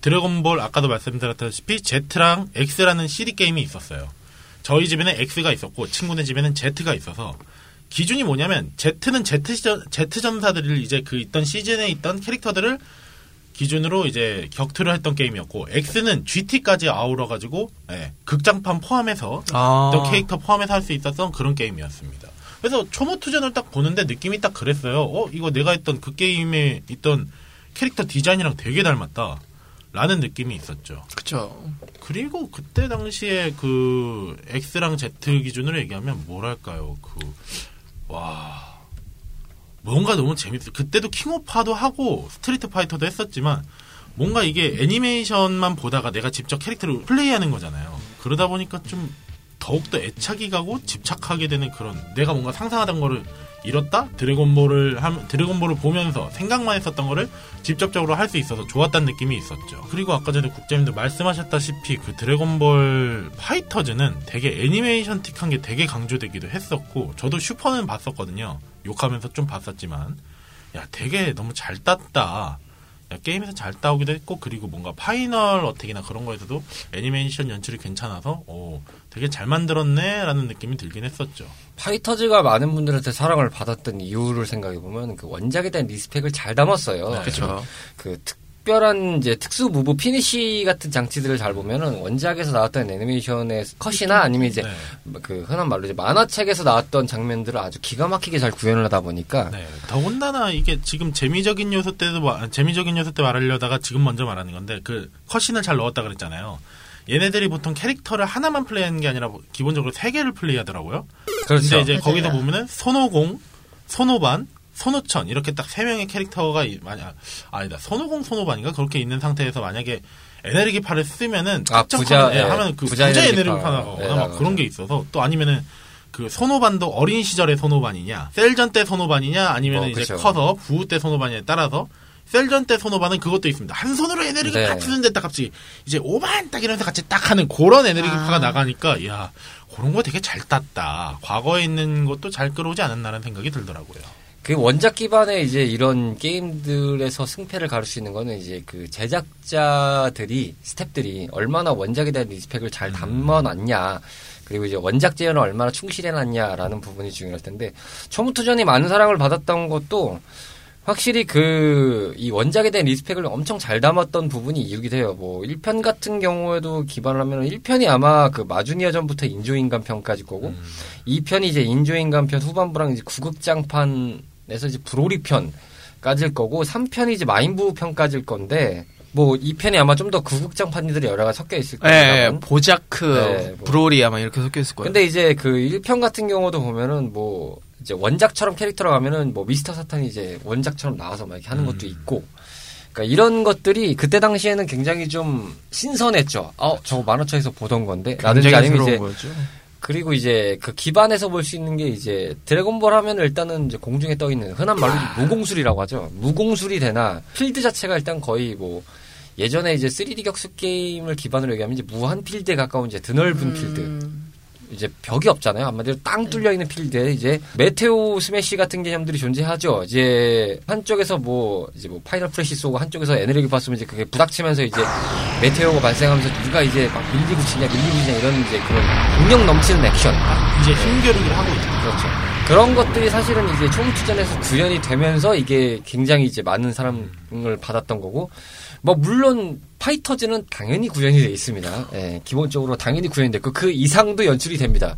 드래곤볼 아까도 말씀드렸다시피 Z랑 X라는 CD 게임이 있었어요. 저희 집에는 X가 있었고 친구네 집에는 Z가 있어서 기준이 뭐냐면 Z는 Z Z 전사들을 이제 그 있던 시즌에 있던 캐릭터들을 기준으로 이제 격투를 했던 게임이었고 X는 GT까지 아우러 가지고 예, 극장판 포함해서 아. 또 캐릭터 포함해서 할 수 있었던 그런 게임이었습니다. 그래서 초모투전을 딱 보는데 느낌이 딱 그랬어요. 어 이거 내가 했던 그 게임에 있던 캐릭터 디자인이랑 되게 닮았다. 라는 느낌이 있었죠. 그쵸. 그리고 그때 당시에 그 X랑 Z 기준으로 얘기하면 뭐랄까요. 그 와. 뭔가 너무 재밌어요. 그때도 킹오파도 하고 스트리트 파이터도 했었지만 뭔가 이게 애니메이션만 보다가 내가 직접 캐릭터를 플레이하는 거잖아요. 그러다 보니까 좀 더욱더 애착이 가고 집착하게 되는 그런 내가 뭔가 상상하던 거를 이뤘다 드래곤볼을 함 드래곤볼을 보면서 생각만 했었던 거를 직접적으로 할 수 있어서 좋았다는 느낌이 있었죠. 그리고 아까 전에 국장님도 말씀하셨다시피 그 드래곤볼 파이터즈는 되게 애니메이션틱한 게 되게 강조되기도 했었고 저도 슈퍼는 봤었거든요. 욕하면서 좀 봤었지만 야 되게 너무 잘 땄다. 야, 게임에서 잘 따오기도 했고 그리고 뭔가 final attack이나 그런 거에서도 애니메이션 연출이 괜찮아서 오, 되게 잘 만들었네라는 느낌이 들긴 했었죠. 파이터즈가 많은 분들한테 사랑을 받았던 이유를 생각해 보면 그 원작에 대한 respect을 잘 담았어요. 네. 그쵸. 그 특별한 이제 특수 move finish 같은 장치들을 잘 보면은 원작에서 나왔던 애니메이션의 컷이나 아니면 이제 네. 그 흔한 말로 이제 만화책에서 나왔던 장면들을 아주 기가 막히게 잘 구현을 하다 보니까 네. 더군다나 이게 지금 재미적인 요소 때도 마- 재미적인 요소 때 말하려다가 지금 먼저 말하는 건데 그 cut scene을 잘 넣었다 그랬잖아요. 얘네들이 보통 캐릭터를 하나만 플레이하는 게 아니라 기본적으로 세 개를 플레이하더라고요. 그렇죠. 근데 이제 맞아요. 거기서 보면은 손오공, 손오반, 손오천 이렇게 딱 세 명의 캐릭터가 이- 만약 아니다 손오공, 손오반인가 그렇게 있는 상태에서 만약에 에너지기파를 쓰면은 아, 부자, 칸에 예, 하면 그 부자 부자. 에너지기파나 예, 막. 그런 게 있어서 또 아니면은 그 손오반도 어린 시절의 손오반이냐 셀전 때 손오반이냐 아니면 어, 이제 그쵸. 커서 부우 때 손오반이냐에 따라서 셀전 때 손오반은 그것도 있습니다. 한 손으로 에너지기 네. 팍 쓰는데 딱 갑자기 이제 오반 딱 이러면서 같이 딱 하는 그런 에너지기파가 아. 나가니까 야 그런 거 되게 잘 땄다. 과거에 있는 것도 잘 끌어오지 않았나라는 생각이 들더라고요. 그 원작 기반의 이제 이런 게임들에서 승패를 가를 수 있는 거는 이제 그 제작자들이 스탭들이 얼마나 원작에 대한 리스펙을 잘 담아놨냐 그리고 이제 원작 재현을 얼마나 충실해놨냐라는 부분이 중요할 텐데 초무투전이 많은 사랑을 받았던 것도 확실히 그 이 원작에 대한 respect을 엄청 잘 담았던 부분이 이유기도 해요. 뭐 1편 같은 경우에도 기반을 하면 1편이 아마 그 마주니아 전부터 인조인간 편까지 거고 2편이 이제 인조인간 편 후반부랑 이제 구극장판에서 이제 브로리 편까지일 거고 3편이 이제 마인부 편까지일 건데 뭐 2편이 아마 좀 더 구극장판들이 여러 가지 섞여 있을 거예요. 예, 아마. 보자크, 네, 뭐. 브로리 아마 이렇게 섞여 있을 거예요. 근데 이제 그 1편 같은 경우도 보면은 뭐 이제 원작처럼 캐릭터로 가면은 뭐 미스터 사탄이 이제 원작처럼 나와서 막 이렇게 하는 것도 있고 그러니까 이런 것들이 그때 당시에는 굉장히 좀 신선했죠. 어, 저거 만화책에서 보던 건데. 라든지 굉장히 아니면 이제 거였죠. 그리고 이제 그 기반에서 볼 수 있는 게 이제 드래곤볼 하면 일단은 이제 공중에 떠 있는 흔한 말로 무공술이라고 하죠. 무공술이 되나 필드 자체가 일단 거의 뭐 예전에 이제 3D 격수 게임을 기반으로 얘기하면 이제 무한 필드에 가까운 이제 드넓은 필드. 음, 이제 벽이 없잖아요. 한마디로 뻥 뚫려 있는 필드에 이제 meteor smash 같은 개념들이 존재하죠. 이제 한쪽에서 뭐 이제 뭐 final flash 쏘고 한쪽에서 에네르기파 쏘면 이제 그게 부닥치면서 이제 meteor가 발생하면서 누가 이제 막 밀리고 치냐 밀리고 치냐 이런 이제 그런 박력 넘치는 액션. 이제 힘겨루기를 하고 있죠. 그렇죠. 그런 것들이 사실은 이제 초무투전에서 구현이 되면서 이게 굉장히 이제 많은 사랑을 받았던 거고, 뭐, 물론, 파이터즈는 당연히 구현이 돼 있습니다. 예, 기본적으로 당연히 구현이 됐고, 그 이상도 연출이 됩니다.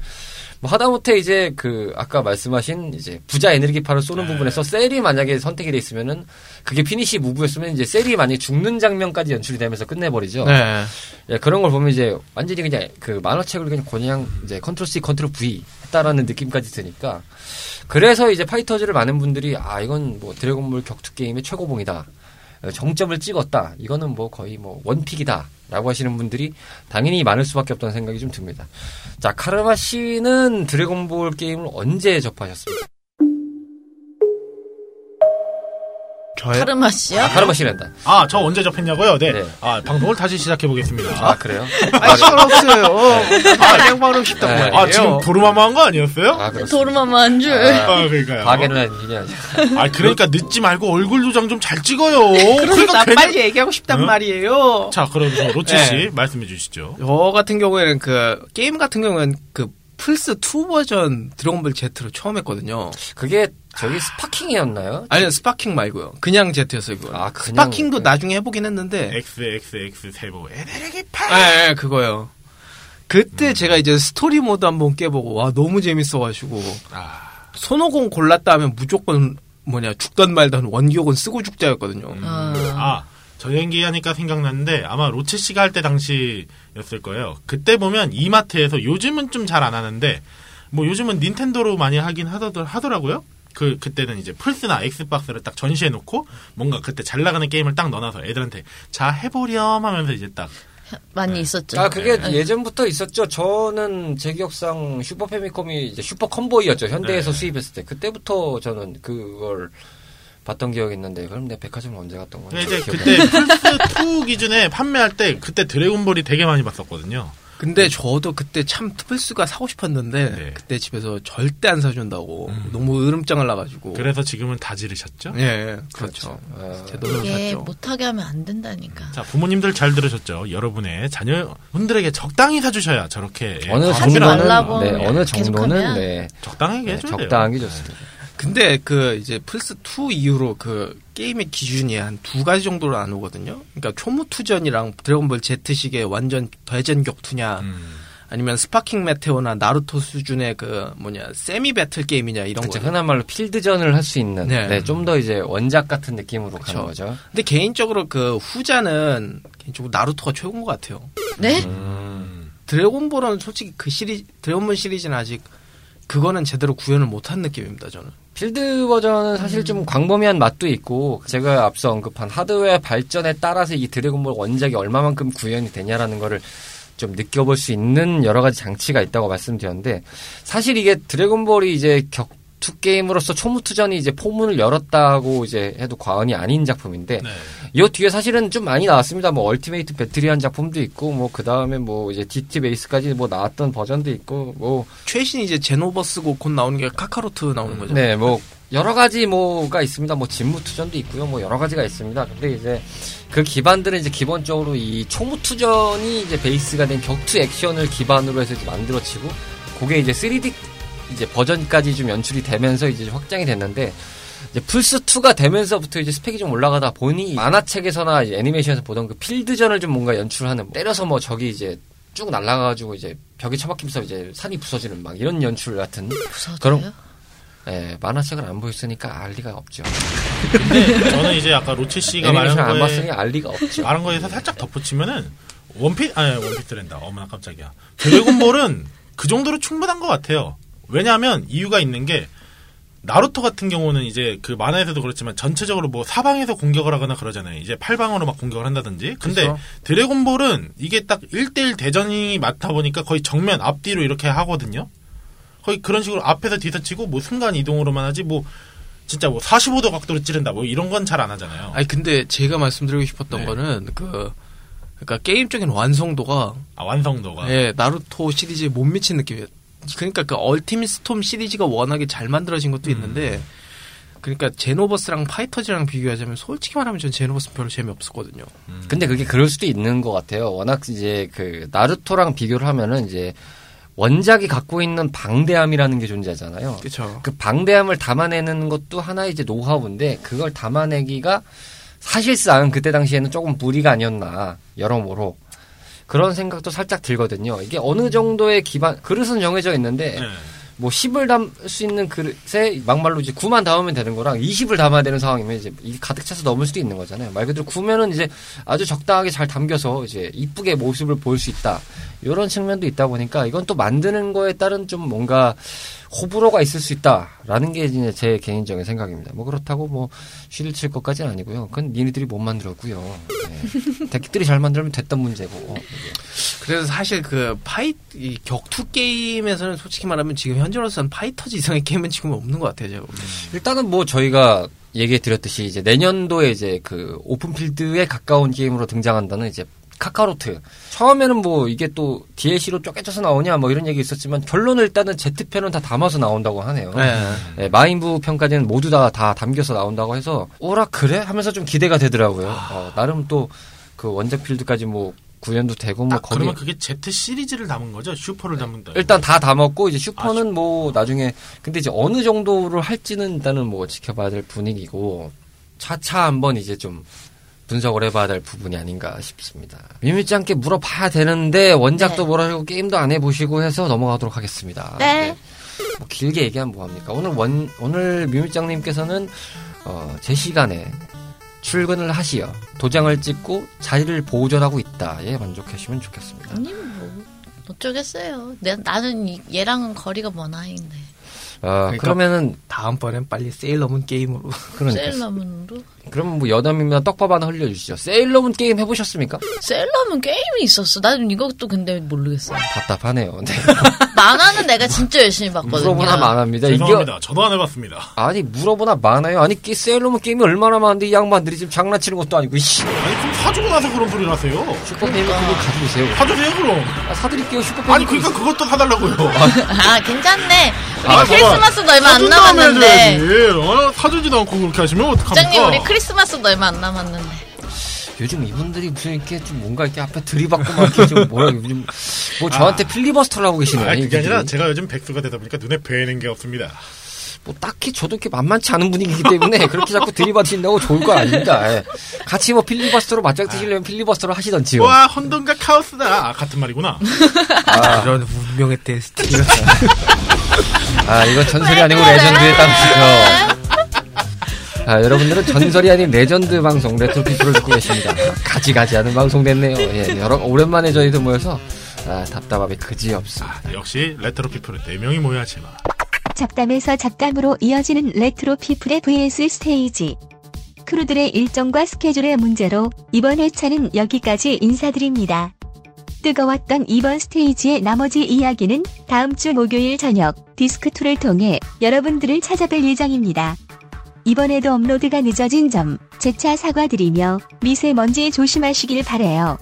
뭐, 하다못해 이제 그, 아까 말씀하신 이제 부자 에네르기파를 쏘는 네. 부분에서 셀이 만약에 선택이 돼 있으면은, 그게 finish move였으면 이제 셀이 만약에 죽는 장면까지 연출이 되면서 끝내버리죠. 네. 예, 그런 걸 보면 이제 완전히 그냥 그 만화책을 그냥 그냥 이제 control C, control V 했다라는 느낌까지 드니까 그래서 이제 파이터즈를 많은 분들이 아 이건 뭐 드래곤볼 격투 게임의 최고봉이다. 어, 정점을 찍었다. 이거는 뭐 거의 뭐 one pick이다. 라고 하시는 분들이 당연히 많을 수밖에 없다는 생각이 좀 듭니다. 자, 카르마 씨는 드래곤볼 게임을 언제 접하셨습니까? 저요? 카르마 씨요? 아, 카르마 씨란다. 아, 저 언제 접했냐고요? 네. 네. 아, 방송을 다시 시작해 보겠습니다. 아, 그래요? 아. 아, 그냥 바로 싶단 네. 말이에요. 아, 지금 도루마무한 거 아니었어요? 아, 그렇습니다. 도르마마 한 줄. 아, 그러니까요. 가게를 한 일이 아니라. 아, 그러니까 늦지 말고 얼굴 도장 좀 잘 찍어요. 그래서 그러니까 나 괜히- 빨리 얘기하고 싶단 응? 말이에요. 자, 그럼 저 로치 씨 네. 말씀해 주시죠. 저 같은 경우에는 그 게임 같은 경우는 그 플스 2 버전 드래곤볼 Z로 처음 했거든요. 그게 저기 스파킹이었나요? 아니요 스파킹 말고요. 그냥 Z였어요 그거. 아, 그냥- 스파킹도 네. 나중에 해보긴 했는데. XXX 세보 에네르기 파. 예, 예, 그거요. 그때 제가 이제 스토리 모드 한번 깨보고 와 너무 재밌어가지고 아, 손오공 골랐다 하면 무조건 뭐냐 죽던 말던 원기옥은 쓰고 죽자였거든요. 음. 아. 아, 전연기 하니까 생각났는데 아마 로치 씨가 할 때 당시였을 거예요. 그때 보면 이마트에서 요즘은 좀 잘 안 하는데 뭐 요즘은 닌텐도로 많이 하긴 하더, 하더라고요. 그 그때는 이제 플스나 엑스박스를 딱 전시해 놓고 뭔가 그때 잘 나가는 게임을 딱 넣어놔서 애들한테 자 해보렴 하면서 이제 딱 많이 있었죠. 아, 그게 네. 예전부터 있었죠. 저는 제 기억상 슈퍼 패미컴이 이제 슈퍼 컴보이였죠. 현대에서 네. 수입했을 때. 그때부터 저는 그걸 봤던 기억이 있는데, 그럼 내 백화점 언제 갔던 거야? 이제 그때 플스 2 기준에 판매할 때 그때 드래곤볼이 되게 많이 봤었거든요. 근데 저도 그때 참 플스가 사고 싶었는데 네. 그때 집에서 절대 안 사준다고 너무 으름장을 나가지고. 그래서 지금은 다 지르셨죠? 예, 예, 그렇죠. 아, 제 돈으로 샀죠. 못하게 하면 안 된다니까. 자, 부모님들 잘 들으셨죠? 여러분의 자녀분들에게 적당히 사주셔야 저렇게 예, 어느 정도는, 말라고 네, 어느 정도는, 네, 적당하게 네, 해줘야 돼요. 적당한 게 좋습니다. 근데 그 이제 플스 2 이후로 그 게임의 기준이 한 두 가지 정도로 나누거든요. 그러니까 초무투전이랑 드래곤볼 Z식의 완전 대전 격투냐, 음. 아니면 스파킹 메테오나 나루토 수준의 그 뭐냐 semi battle 게임이냐 이런 거. 흔한 말로 필드전을 할 수 있는, 네. 네, 좀 더 이제 원작 같은 느낌으로 그쵸. 가는 거죠. 근데 개인적으로 그 후자는 개인적으로 나루토가 최고인 것 같아요. 네? 음. 드래곤볼은 솔직히 그 시리즈 드래곤볼 시리즈는 아직 그거는 제대로 구현을 못한 느낌입니다 저는. 필드 버전은 사실 좀 광범위한 맛도 있고 제가 앞서 언급한 하드웨어 발전에 따라서 이 드래곤볼 원작이 얼마만큼 구현이 되냐라는 거를 좀 느껴볼 수 있는 여러 가지 장치가 있다고 말씀드렸는데 사실 이게 드래곤볼이 이제 격투 게임으로서 초무투전이 이제 포문을 열었다고 이제 해도 과언이 아닌 작품인데 네. 이 뒤에 사실은 좀 많이 나왔습니다. 뭐 얼티메이트 배틀이란 작품도 있고 뭐 그 다음에 뭐 이제 DT 베이스까지 뭐 나왔던 버전도 있고 뭐 최신 이제 제노버스고 곧 나오는 게 카카로트 나오는 거죠. 네, 뭐 여러 가지 뭐가 있습니다. 뭐 진무투전도 있고요. 뭐 여러 가지가 있습니다. 근데 이제 그 기반들은 이제 기본적으로 이 초무투전이 이제 베이스가 된 격투 액션을 기반으로 해서 이제 만들어지고 그게 이제 3D 이제 버전까지 좀 연출이 되면서 이제 확장이 됐는데 이제 플스 2가 되면서부터 이제 스펙이 좀 올라가다 보니 만화책에서나 이제 애니메이션에서 보던 그 필드전을 좀 뭔가 연출하는 때려서 뭐 저기 이제 쭉 날아가가지고 이제 벽에 처박히면서 이제 산이 부서지는 막 이런 연출 같은 부서져요? 그럼- 예, 만화책을 안 보였으니까 알 리가 없죠. 근데 저는 이제 아까 로치 씨가 말한 애니메이션 안 거에 봤으니 알 리가 없죠. 말한 거에서 살짝 덧붙이면은 원피 아니 원피스랜다. 어머나 깜짝이야. 드래곤볼은 그 정도로 충분한 것 같아요. 왜냐하면 이유가 있는 게 나루토 같은 경우는 이제 그 만화에서도 그렇지만 전체적으로 뭐 사방에서 공격을 하거나 그러잖아요. 이제 팔방으로 막 공격을 한다든지. 근데 그쵸. 드래곤볼은 이게 딱 1대1 대전이 맞다 보니까 거의 정면 앞뒤로 이렇게 하거든요. 거의 그런 식으로 앞에서 뒤서 치고 뭐 순간 이동으로만 하지 뭐 진짜 뭐 45도 각도로 찌른다 뭐 이런 건 잘 안 하잖아요. 아니 근데 제가 말씀드리고 싶었던 네. 거는 그 그러니까 게임적인 완성도가 아, 완성도가. 예, 나루토 시리즈에 못 미친 느낌이에요. 그러니까 그 얼티밋 스톰 시리즈가 워낙에 잘 만들어진 것도 있는데 그러니까 제노버스랑 파이터즈랑 비교하자면 솔직히 말하면 전 제노버스 별로 재미없었거든요. 근데 그게 그럴 수도 있는 것 같아요. 워낙 이제 그 나루토랑 비교를 하면은 이제 원작이 갖고 있는 방대함이라는 게 존재하잖아요. 그렇죠. 그 방대함을 담아내는 것도 하나의 이제 노하우인데 그걸 담아내기가 사실상 그때 당시에는 조금 무리가 아니었나 여러모로 그런 생각도 살짝 들거든요. 이게 어느 정도의 기반 그릇은 정해져 있는데 네. 뭐 10을 담을 수 있는 그릇에 막말로 이제 9만 담으면 되는 거랑 20을 담아야 되는 상황이면 이제 가득 차서 넘을 수도 있는 거잖아요. 말 그대로 9면은 이제 아주 적당하게 잘 담겨서 이제 이쁘게 모습을 보일 수 있다. 이런 측면도 있다 보니까 이건 또 만드는 거에 따른 좀 뭔가 호불호가 있을 수 있다라는 게 이제 제 개인적인 생각입니다. 뭐 그렇다고 뭐 쉴드를 칠 것까지는 아니고요. 그건 니네들이 못 만들었고요. 네. 자기들이 [laughs] 잘 만들면 됐던 문제고. 그래서 사실 그 파이 이 격투 게임에서는 솔직히 말하면 지금 현재로서는 파이터즈 이상의 게임은 지금 없는 것 같아요. 보기엔. 일단은 뭐 저희가 얘기해 드렸듯이 이제 내년도에 이제 그 오픈필드에 가까운 게임으로 등장한다는 이제 카카로트. 처음에는 뭐 이게 또 DLC로 쪼개져서 나오냐 뭐 이런 얘기 있었지만 결론을 일단은 Z편은 다 담아서 나온다고 하네요. 네. 네, 마인부 편까지는 모두 다, 다 담겨서 나온다고 해서 오라 그래? 하면서 좀 기대가 되더라고요. 어, 나름 또 그 원작 필드까지 뭐 구현도 되고 뭐 아, 거기 그러면 그게 Z 시리즈를 담은 거죠? 슈퍼를 담는다. 일단 다 담았고 이제 슈퍼는 아, 뭐 나중에 근데 이제 어느 정도를 할지는 일단은 뭐 지켜봐야 될 분위기고 차차 한번 이제 좀 분석을 해봐야 될 부분이 아닌가 싶습니다. 밋밋지 않게 물어봐야 되는데 원작도 네. 모르시고 게임도 안 해보시고 해서 넘어가도록 하겠습니다. 네. 뭐 길게 얘기하면 뭐합니까? 오늘 원 오늘 뮤밋장님께서는 어, 제 시간에 출근을 하시어 도장을 찍고 자리를 보존하고 있다에 만족하시면 좋겠습니다. 아니 뭐 어쩌겠어요. 내, 나는 이- 얘랑은 거리가 먼 아이인데 어, 그러니까- 그러면은 다음번엔 빨리 세일러문 게임으로. 그러니까 세일러문으로 그러면 뭐 여담이면 떡밥 하나 흘려주시죠. 세일러문 게임 해보셨습니까? 세일러문 게임이 있었어. 나는 이것도 근데 모르겠어요. 답답하네요. 네. [laughs] 만화는 내가 진짜 열심히 봤거든요. 물어보나. 이게 죄송합니다. 저도 안 해봤습니다. 아니 물어보나 많아요. 아니 이 세일러문 게임이 얼마나 많은데 이 양반들이 지금 장난치는 것도 아니고 씨. 아니 그럼 사주고 나서 그런 소리를 하세요. 슈퍼페이면 그거 가지고 오세요. 사주세요 그럼. 아, 사드릴게요 슈퍼페이. 아니 그러니까 그것도 사달라고요. [laughs] 아 괜찮네. 우리 아, 크리스마스도 얼마 안 남았는데. 해줘야지. 어? 사주지도 않고 그렇게 하시면 어떡합니까? 부장님 우리 크리스마스도 얼마 안 남았는데. 요즘 이분들이 무슨 이렇게 좀 뭔가 이렇게 앞에 들이받고 막 이렇게 좀 뭐라 요즘 뭐 저한테 필리버스터를 하고 계시네. 아, 그게. 아니라 제가 요즘 백수가 되다 보니까 눈에 뵈는 게 없습니다. 뭐 딱히 저도 이렇게 만만치 않은 분위기이기 때문에 [laughs] 그렇게 자꾸 들이받으신다고 좋을 건 아닙니다. 예. 같이 뭐 필리버스터로 맞짱 뜨시려면 필리버스터로 하시던지요. 와 헌동과 카오스다. 아, 같은 말이구나. 아, 이런 운명의 테스트. [laughs] 아, 이건 전설이 아니고 legend에 따르시죠. 아, 여러분들은 전설이 아닌 레전드 방송 레트로피플을 듣고 계십니다. 가지가지 하는 방송 됐네요. 예, 여러, 오랜만에 저희도 모여서 아, 답답함이 그지없습니다. 아, 역시 레트로 피플은 4명이 모여야지만. 잡담에서 잡담으로 이어지는 레트로 피플의 vs stage. crew들의 일정과 스케줄의 문제로 이번 회차는 여기까지 인사드립니다. 뜨거웠던 이번 스테이지의 나머지 이야기는 다음 주 목요일 저녁 디스크2를 통해 여러분들을 찾아뵐 예정입니다. 이번에도 업로드가 늦어진 점 재차 사과드리며 미세먼지 조심하시길 바래요.